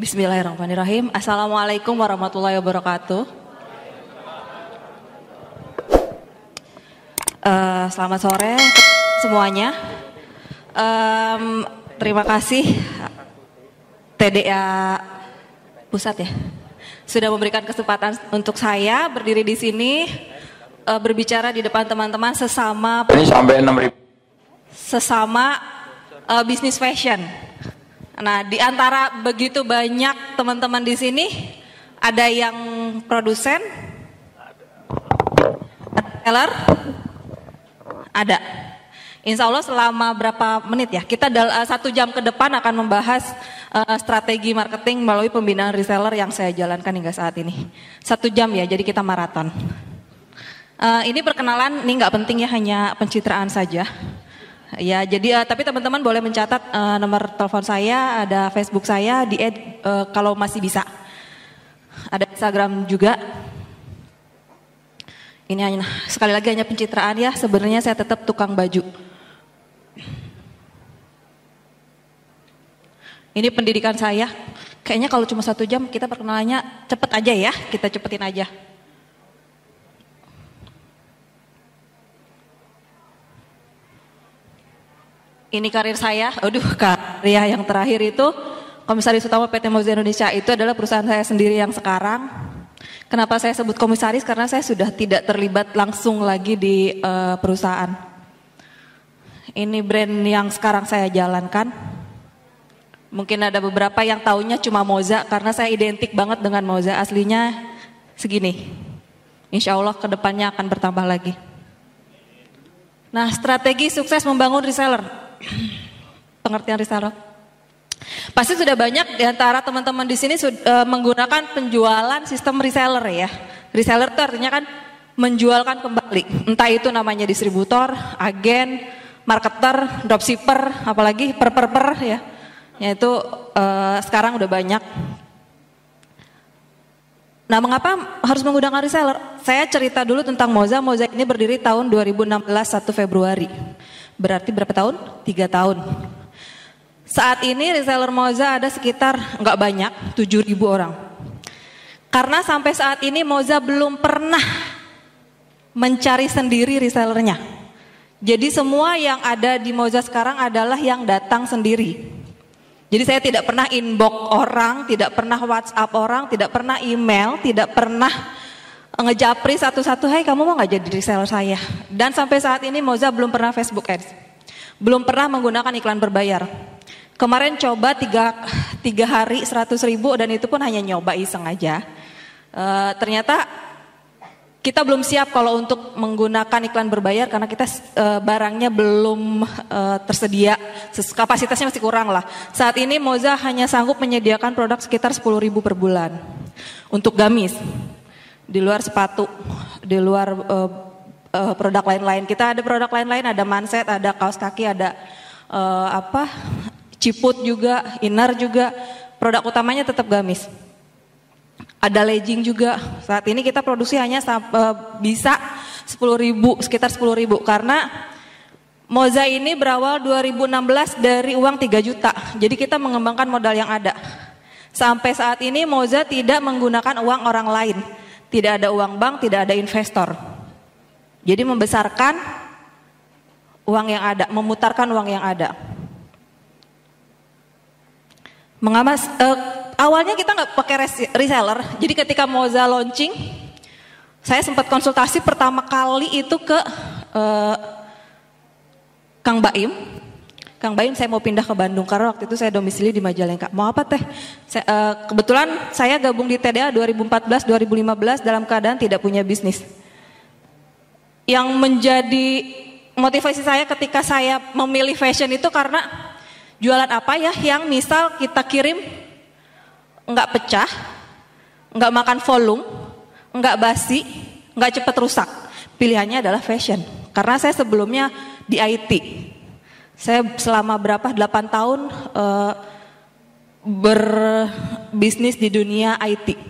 Bismillahirrahmanirrahim. Assalamualaikum warahmatullahi wabarakatuh. Uh, selamat sore semuanya. Um, terima kasih TDA Pusat ya sudah memberikan kesempatan untuk saya berdiri di sini uh, berbicara di depan teman-teman sesama ini sampai 6000 sesama uh, bisnis fashion. Nah, di antara begitu banyak teman-teman di sini ada yang produsen, seller, ada. Insya Allah selama berapa menit ya? Kita uh, satu jam ke depan akan membahas uh, strategi marketing melalui pembinaan reseller yang saya jalankan hingga saat ini. Satu jam ya, jadi kita maraton. Uh, ini perkenalan, ini nggak penting ya, hanya pencitraan saja. Ya, jadi uh, tapi teman-teman boleh mencatat uh, nomor telepon saya, ada Facebook saya di add uh, kalau masih bisa. Ada Instagram juga. Ini hanya sekali lagi hanya pencitraan ya. Sebenarnya saya tetap tukang baju. Ini pendidikan saya. Kayaknya kalau cuma satu jam kita perkenalannya cepet aja ya. Kita cepetin aja. Ini karir saya, aduh karya yang terakhir itu Komisaris Utama PT Moza Indonesia itu adalah perusahaan saya sendiri yang sekarang. Kenapa saya sebut komisaris? Karena saya sudah tidak terlibat langsung lagi di uh, perusahaan. Ini brand yang sekarang saya jalankan. Mungkin ada beberapa yang taunya cuma Moza karena saya identik banget dengan Moza aslinya segini. Insya Allah ke depannya akan bertambah lagi. Nah strategi sukses membangun reseller pengertian reseller. Pasti sudah banyak di antara teman-teman di sini uh, menggunakan penjualan sistem reseller ya. Reseller itu artinya kan menjualkan kembali. Entah itu namanya distributor, agen, marketer, dropshipper, apalagi per-per-per ya. Yaitu uh, sekarang udah banyak. Nah, mengapa harus menggunakan reseller? Saya cerita dulu tentang Moza. Moza ini berdiri tahun 2016 1 Februari. Berarti berapa tahun? Tiga tahun. Saat ini reseller Moza ada sekitar nggak banyak, 7 ribu orang. Karena sampai saat ini Moza belum pernah mencari sendiri resellernya. Jadi semua yang ada di Moza sekarang adalah yang datang sendiri. Jadi saya tidak pernah inbox orang, tidak pernah WhatsApp orang, tidak pernah email, tidak pernah ngejapri satu-satu, hai kamu mau nggak jadi reseller saya? Dan sampai saat ini Moza belum pernah Facebook Ads, belum pernah menggunakan iklan berbayar. Kemarin coba tiga, tiga hari 100 ribu dan itu pun hanya nyoba iseng aja. Uh, ternyata kita belum siap kalau untuk menggunakan iklan berbayar karena kita uh, barangnya belum uh, tersedia, kapasitasnya masih kurang lah. Saat ini Moza hanya sanggup menyediakan produk sekitar 10 ribu per bulan untuk gamis di luar sepatu, di luar uh, uh, produk lain-lain. Kita ada produk lain-lain, ada manset, ada kaos kaki, ada uh, apa, ciput juga, inner juga. Produk utamanya tetap gamis. Ada legging juga. Saat ini kita produksi hanya uh, bisa 10 ribu, sekitar 10 ribu. Karena Moza ini berawal 2016 dari uang 3 juta. Jadi kita mengembangkan modal yang ada. Sampai saat ini Moza tidak menggunakan uang orang lain tidak ada uang bank, tidak ada investor. Jadi membesarkan uang yang ada, memutarkan uang yang ada. Mengamas, uh, awalnya kita nggak pakai reseller, jadi ketika Moza launching, saya sempat konsultasi pertama kali itu ke uh, Kang Baim, Kang Baim saya mau pindah ke Bandung karena waktu itu saya domisili di Majalengka. Mau apa teh? Saya, uh, kebetulan saya gabung di TDA 2014-2015 dalam keadaan tidak punya bisnis. Yang menjadi motivasi saya ketika saya memilih fashion itu karena jualan apa ya yang misal kita kirim nggak pecah, nggak makan volume, nggak basi, nggak cepat rusak. Pilihannya adalah fashion. Karena saya sebelumnya di IT, saya selama berapa 8 tahun uh, berbisnis di dunia IT.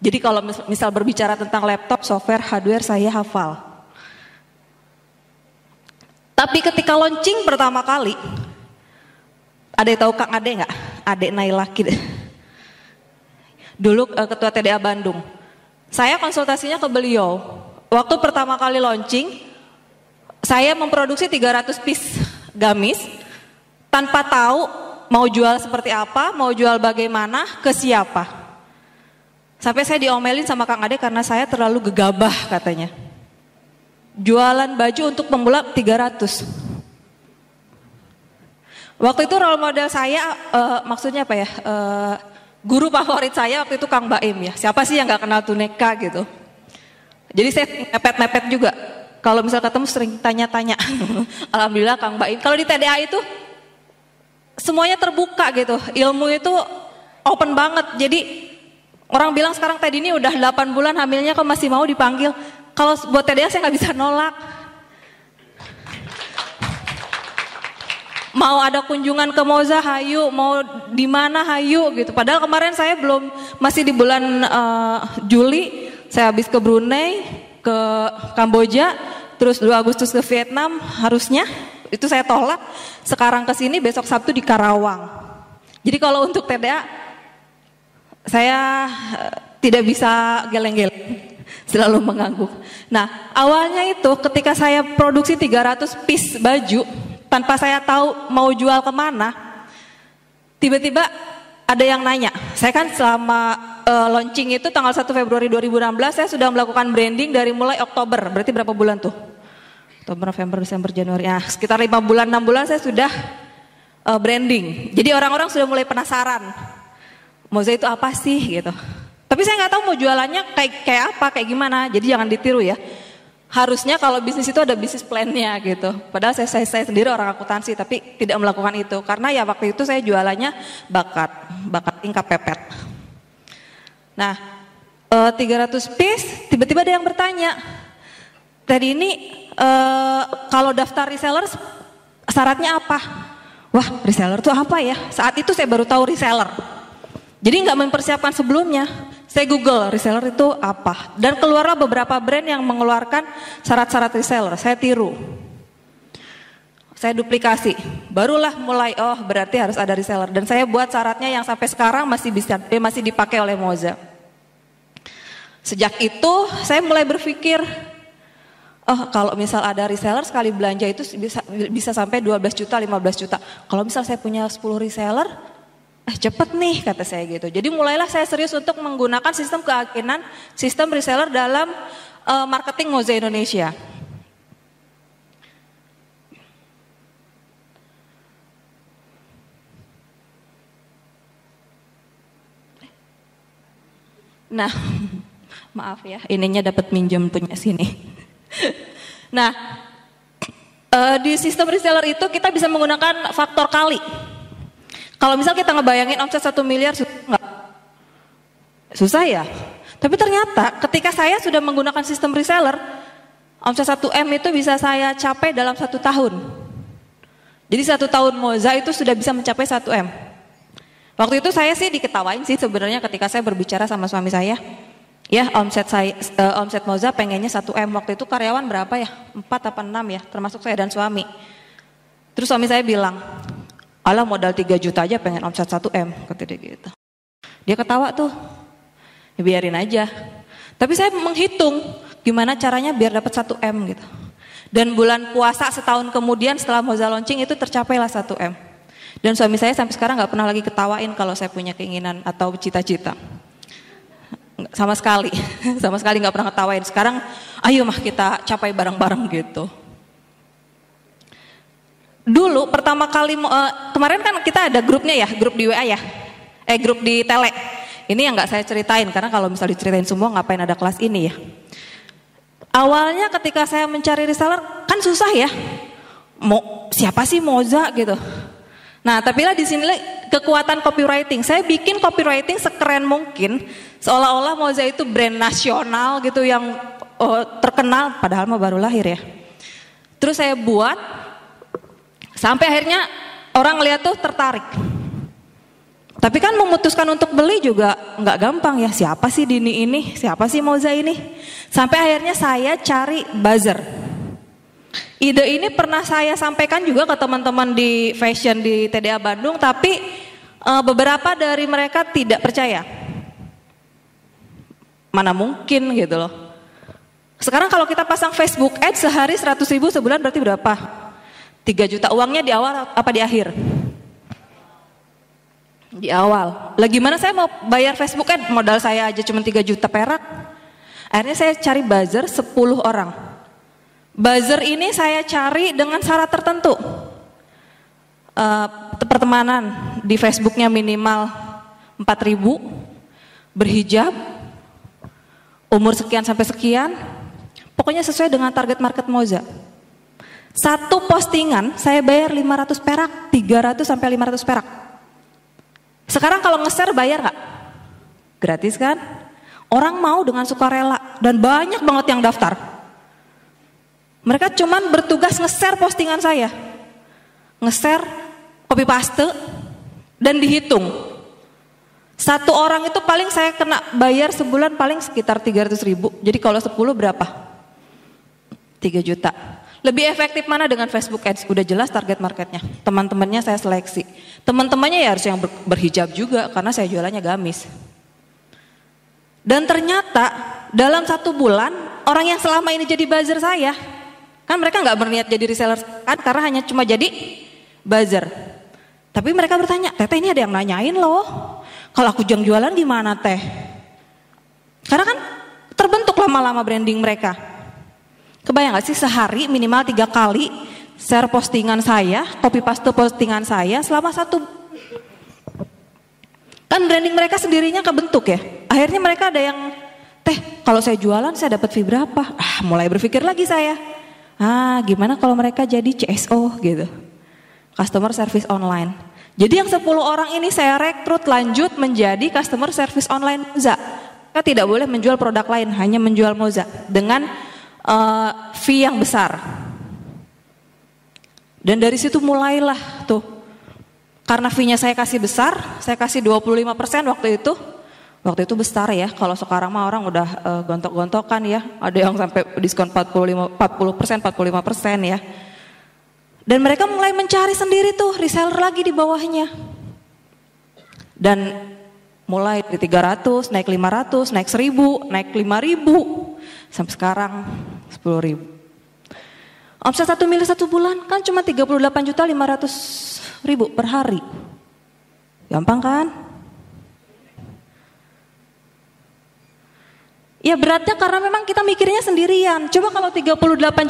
Jadi kalau misal berbicara tentang laptop, software, hardware saya hafal. Tapi ketika launching pertama kali, ada yang tahu Kang Ade nggak? Ade Naila dulu uh, ketua TDA Bandung. Saya konsultasinya ke beliau. Waktu pertama kali launching, saya memproduksi 300 piece gamis tanpa tahu mau jual seperti apa, mau jual bagaimana, ke siapa. Sampai saya diomelin sama Kang Ade karena saya terlalu gegabah katanya. Jualan baju untuk pemula 300. Waktu itu role model saya, uh, maksudnya apa ya, uh, guru favorit saya waktu itu Kang Baim ya. Siapa sih yang gak kenal Tuneka gitu. Jadi saya mepet-mepet juga. Kalau misal ketemu sering tanya-tanya. Alhamdulillah Kang Baim. Kalau di TDA itu semuanya terbuka gitu. Ilmu itu open banget. Jadi orang bilang sekarang tadi ini udah 8 bulan hamilnya kok masih mau dipanggil. Kalau buat TDA saya nggak bisa nolak. Mau ada kunjungan ke Moza Hayu, mau di mana Hayu gitu. Padahal kemarin saya belum masih di bulan uh, Juli, saya habis ke Brunei, ke Kamboja, terus 2 Agustus ke Vietnam harusnya itu saya tolak. Sekarang ke sini besok Sabtu di Karawang. Jadi kalau untuk TDA saya eh, tidak bisa geleng-geleng, selalu mengangguk. Nah, awalnya itu ketika saya produksi 300 piece baju tanpa saya tahu mau jual ke mana, tiba-tiba ada yang nanya. Saya kan selama uh, launching itu tanggal 1 Februari 2016 saya sudah melakukan branding dari mulai Oktober. Berarti berapa bulan tuh? Oktober, November, Desember, Januari. Ya, sekitar lima bulan, enam bulan saya sudah uh, branding. Jadi orang-orang sudah mulai penasaran. Moza itu apa sih gitu. Tapi saya nggak tahu mau jualannya kayak kayak apa, kayak gimana. Jadi jangan ditiru ya. Harusnya kalau bisnis itu ada bisnis plannya gitu. Padahal saya, saya, saya sendiri orang akuntansi tapi tidak melakukan itu. Karena ya waktu itu saya jualannya bakat, bakat tingkat pepet. Nah, uh, eh, 300 piece, tiba-tiba ada yang bertanya, tadi ini uh, kalau daftar reseller syaratnya apa? Wah reseller itu apa ya? Saat itu saya baru tahu reseller. Jadi nggak mempersiapkan sebelumnya. Saya Google reseller itu apa. Dan keluarlah beberapa brand yang mengeluarkan syarat-syarat reseller. Saya tiru. Saya duplikasi. Barulah mulai, oh berarti harus ada reseller. Dan saya buat syaratnya yang sampai sekarang masih bisa, eh, masih dipakai oleh Moza. Sejak itu saya mulai berpikir, Oh, kalau misal ada reseller sekali belanja itu bisa bisa sampai 12 juta, 15 juta. Kalau misal saya punya 10 reseller, eh cepet nih kata saya gitu. Jadi mulailah saya serius untuk menggunakan sistem keyakinan, sistem reseller dalam uh, marketing Moza Indonesia. Nah, maaf ya, ininya dapat minjem punya sini. nah, uh, di sistem reseller itu kita bisa menggunakan faktor kali. Kalau misal kita ngebayangin omset satu miliar susah nggak? Susah ya. Tapi ternyata ketika saya sudah menggunakan sistem reseller, omset 1 M itu bisa saya capai dalam satu tahun. Jadi satu tahun Moza itu sudah bisa mencapai 1 M. Waktu itu saya sih diketawain sih sebenarnya ketika saya berbicara sama suami saya. Ya omset saya, uh, omset Moza pengennya 1 M waktu itu karyawan berapa ya? 4 apa 6 ya, termasuk saya dan suami. Terus suami saya bilang, Allah modal 3 juta aja pengen omset 1 M, kata dia gitu. Dia ketawa tuh, ya biarin aja. Tapi saya menghitung gimana caranya biar dapat 1 M gitu. Dan bulan puasa setahun kemudian setelah Moza launching itu tercapailah 1 M. Dan suami saya sampai sekarang nggak pernah lagi ketawain kalau saya punya keinginan atau cita-cita sama sekali, sama sekali nggak pernah ketawain. Sekarang, ayo mah kita capai bareng-bareng gitu. Dulu pertama kali uh, kemarin kan kita ada grupnya ya, grup di WA ya, eh grup di Tele. Ini yang nggak saya ceritain karena kalau misal diceritain semua ngapain ada kelas ini ya. Awalnya ketika saya mencari reseller kan susah ya, mau siapa sih Moza gitu. Nah, tapi lah di sini kekuatan copywriting. Saya bikin copywriting sekeren mungkin, seolah-olah Moza itu brand nasional gitu yang oh, terkenal, padahal mah baru lahir ya. Terus saya buat, sampai akhirnya orang lihat tuh tertarik. Tapi kan memutuskan untuk beli juga nggak gampang ya. Siapa sih Dini ini? Siapa sih Moza ini? Sampai akhirnya saya cari buzzer. Ide ini pernah saya sampaikan juga ke teman-teman di fashion di TDA Bandung, tapi uh, beberapa dari mereka tidak percaya. Mana mungkin gitu loh. Sekarang kalau kita pasang Facebook Ads sehari 100 ribu sebulan berarti berapa? 3 juta uangnya di awal apa di akhir? Di awal. Lah gimana saya mau bayar Facebook Ads? Modal saya aja cuma 3 juta perak. Akhirnya saya cari buzzer 10 orang. Buzzer ini saya cari dengan syarat tertentu. Uh, pertemanan di Facebooknya minimal 4000, berhijab, umur sekian sampai sekian, pokoknya sesuai dengan target market Moza. Satu postingan saya bayar 500 perak, 300 sampai 500 perak. Sekarang kalau nge-share bayar nggak? Gratis kan? Orang mau dengan sukarela dan banyak banget yang daftar. Mereka cuman bertugas nge-share postingan saya. Nge-share, copy paste, dan dihitung. Satu orang itu paling saya kena bayar sebulan paling sekitar 300 ribu. Jadi kalau 10 berapa? 3 juta. Lebih efektif mana dengan Facebook Ads? Udah jelas target marketnya. Teman-temannya saya seleksi. Teman-temannya ya harus yang berhijab juga karena saya jualannya gamis. Dan ternyata dalam satu bulan orang yang selama ini jadi buzzer saya, kan mereka nggak berniat jadi reseller kan karena hanya cuma jadi buzzer. Tapi mereka bertanya, Teteh ini ada yang nanyain loh, kalau aku jang jualan gimana Teh? Karena kan terbentuk lama-lama branding mereka. Kebayang gak sih sehari minimal tiga kali share postingan saya, copy paste postingan saya selama satu kan branding mereka sendirinya kebentuk ya. Akhirnya mereka ada yang teh kalau saya jualan saya dapat fee berapa? Ah mulai berpikir lagi saya. Ah gimana kalau mereka jadi CSO gitu, customer service online. Jadi yang 10 orang ini saya rekrut lanjut menjadi customer service online Moza. Kita tidak boleh menjual produk lain, hanya menjual Moza dengan uh, fee yang besar. Dan dari situ mulailah tuh. Karena fee-nya saya kasih besar, saya kasih 25% waktu itu. Waktu itu besar ya, kalau sekarang mah orang udah uh, gontok-gontokan ya. Ada yang sampai diskon 45, 40%, 45% ya. Dan mereka mulai mencari sendiri tuh reseller lagi di bawahnya. Dan mulai dari 300, naik 500, naik 1000, naik 5000. Sampai sekarang 10 ribu. Omset satu miliar satu bulan kan cuma 38 juta 500 ribu per hari. Gampang kan? Ya beratnya karena memang kita mikirnya sendirian. Coba kalau 38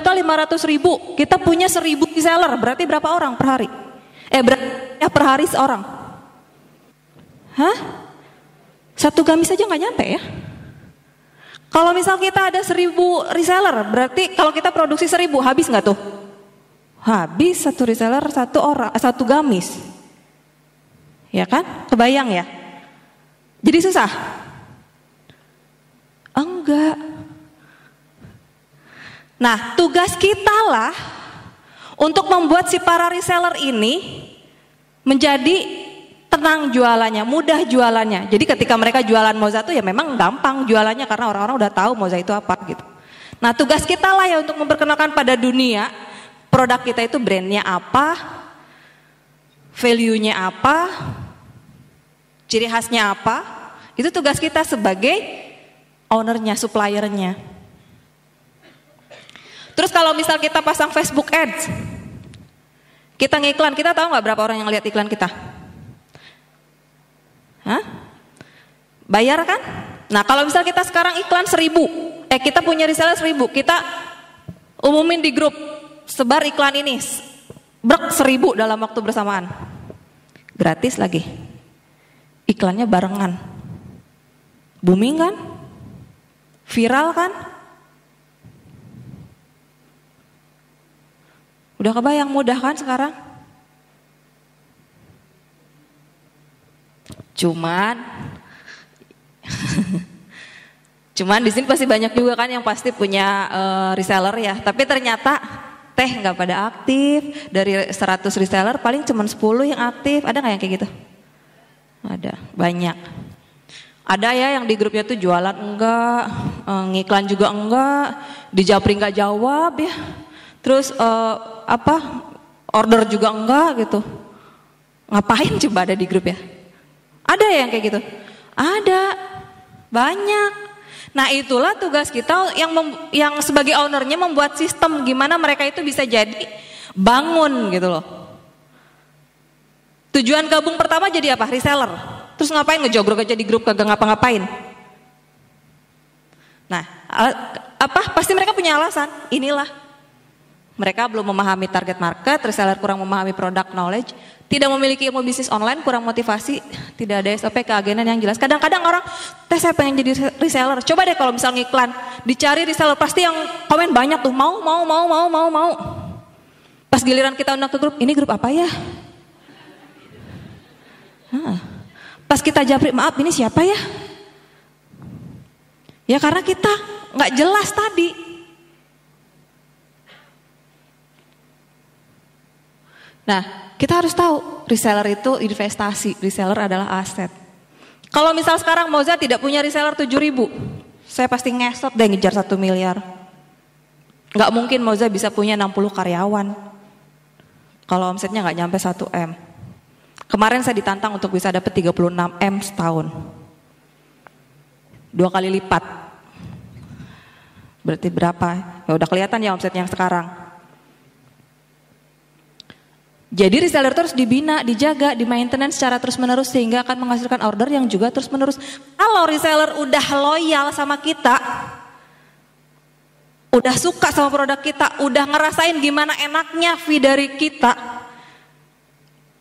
juta 500 ribu, kita punya 1000 reseller, berarti berapa orang per hari? Eh berarti ya per hari seorang. Hah? Satu gamis aja nggak nyampe ya? Kalau misal kita ada seribu reseller, berarti kalau kita produksi seribu, habis nggak tuh? Habis satu reseller, satu orang, satu gamis. Ya kan? Kebayang ya? Jadi susah? Enggak. Nah, tugas kita lah untuk membuat si para reseller ini menjadi tenang jualannya, mudah jualannya. Jadi ketika mereka jualan moza itu ya memang gampang jualannya karena orang-orang udah tahu moza itu apa gitu. Nah tugas kita lah ya untuk memperkenalkan pada dunia produk kita itu brandnya apa, value-nya apa, ciri khasnya apa. Itu tugas kita sebagai ownernya, suppliernya. Terus kalau misal kita pasang Facebook Ads, kita ngiklan, kita tahu nggak berapa orang yang lihat iklan kita? Hah? Bayar kan? Nah kalau misal kita sekarang iklan seribu, eh kita punya reseller seribu, kita umumin di grup, sebar iklan ini, brek seribu dalam waktu bersamaan. Gratis lagi. Iklannya barengan. Booming kan? Viral kan? Udah kebayang mudah kan sekarang? Cuman Cuman di sini pasti banyak juga kan yang pasti punya uh, reseller ya. Tapi ternyata teh nggak pada aktif. Dari 100 reseller paling cuma 10 yang aktif. Ada nggak yang kayak gitu? Ada, banyak. Ada ya yang di grupnya tuh jualan enggak, uh, ngiklan juga enggak, di japri enggak jawab ya. Terus uh, apa? Order juga enggak gitu. Ngapain coba ada di grup ya? Ada yang kayak gitu? Ada, banyak. Nah itulah tugas kita yang mem, yang sebagai ownernya membuat sistem gimana mereka itu bisa jadi bangun gitu loh. Tujuan gabung pertama jadi apa? Reseller. Terus ngapain ngejogrok aja di grup kagak ngapa-ngapain? Nah, apa? Pasti mereka punya alasan. Inilah mereka belum memahami target market, reseller kurang memahami product knowledge, tidak memiliki ilmu bisnis online, kurang motivasi, tidak ada SOP keagenan yang jelas. Kadang-kadang orang, tes saya pengen jadi reseller. Coba deh kalau misal ngiklan, dicari reseller pasti yang komen banyak tuh, mau, mau, mau, mau, mau, mau. Pas giliran kita undang ke grup, ini grup apa ya? Nah, pas kita japri, maaf ini siapa ya? Ya karena kita nggak jelas tadi. Nah, kita harus tahu reseller itu investasi, reseller adalah aset. Kalau misal sekarang Moza tidak punya reseller 7 ribu, saya pasti ngesot deh ngejar 1 miliar. Nggak mungkin Moza bisa punya 60 karyawan. Kalau omsetnya nggak nyampe 1 M. Kemarin saya ditantang untuk bisa dapat 36 M setahun. Dua kali lipat. Berarti berapa? Ya udah kelihatan ya omsetnya yang sekarang. Jadi reseller terus dibina, dijaga, di maintenance secara terus menerus sehingga akan menghasilkan order yang juga terus menerus. Kalau reseller udah loyal sama kita, udah suka sama produk kita, udah ngerasain gimana enaknya fee dari kita,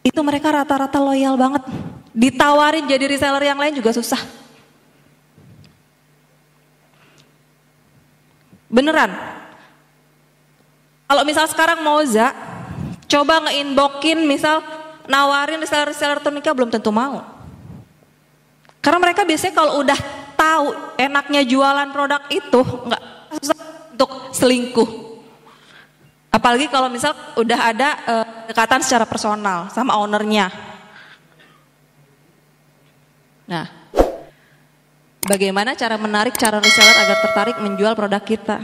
itu mereka rata-rata loyal banget. Ditawarin jadi reseller yang lain juga susah. Beneran. Kalau misal sekarang Moza Coba ngeinbokin misal nawarin reseller-reseller turnika belum tentu mau. Karena mereka biasanya kalau udah tahu enaknya jualan produk itu nggak susah untuk selingkuh. Apalagi kalau misal udah ada uh, dekatan secara personal sama ownernya. Nah, bagaimana cara menarik cara reseller agar tertarik menjual produk kita?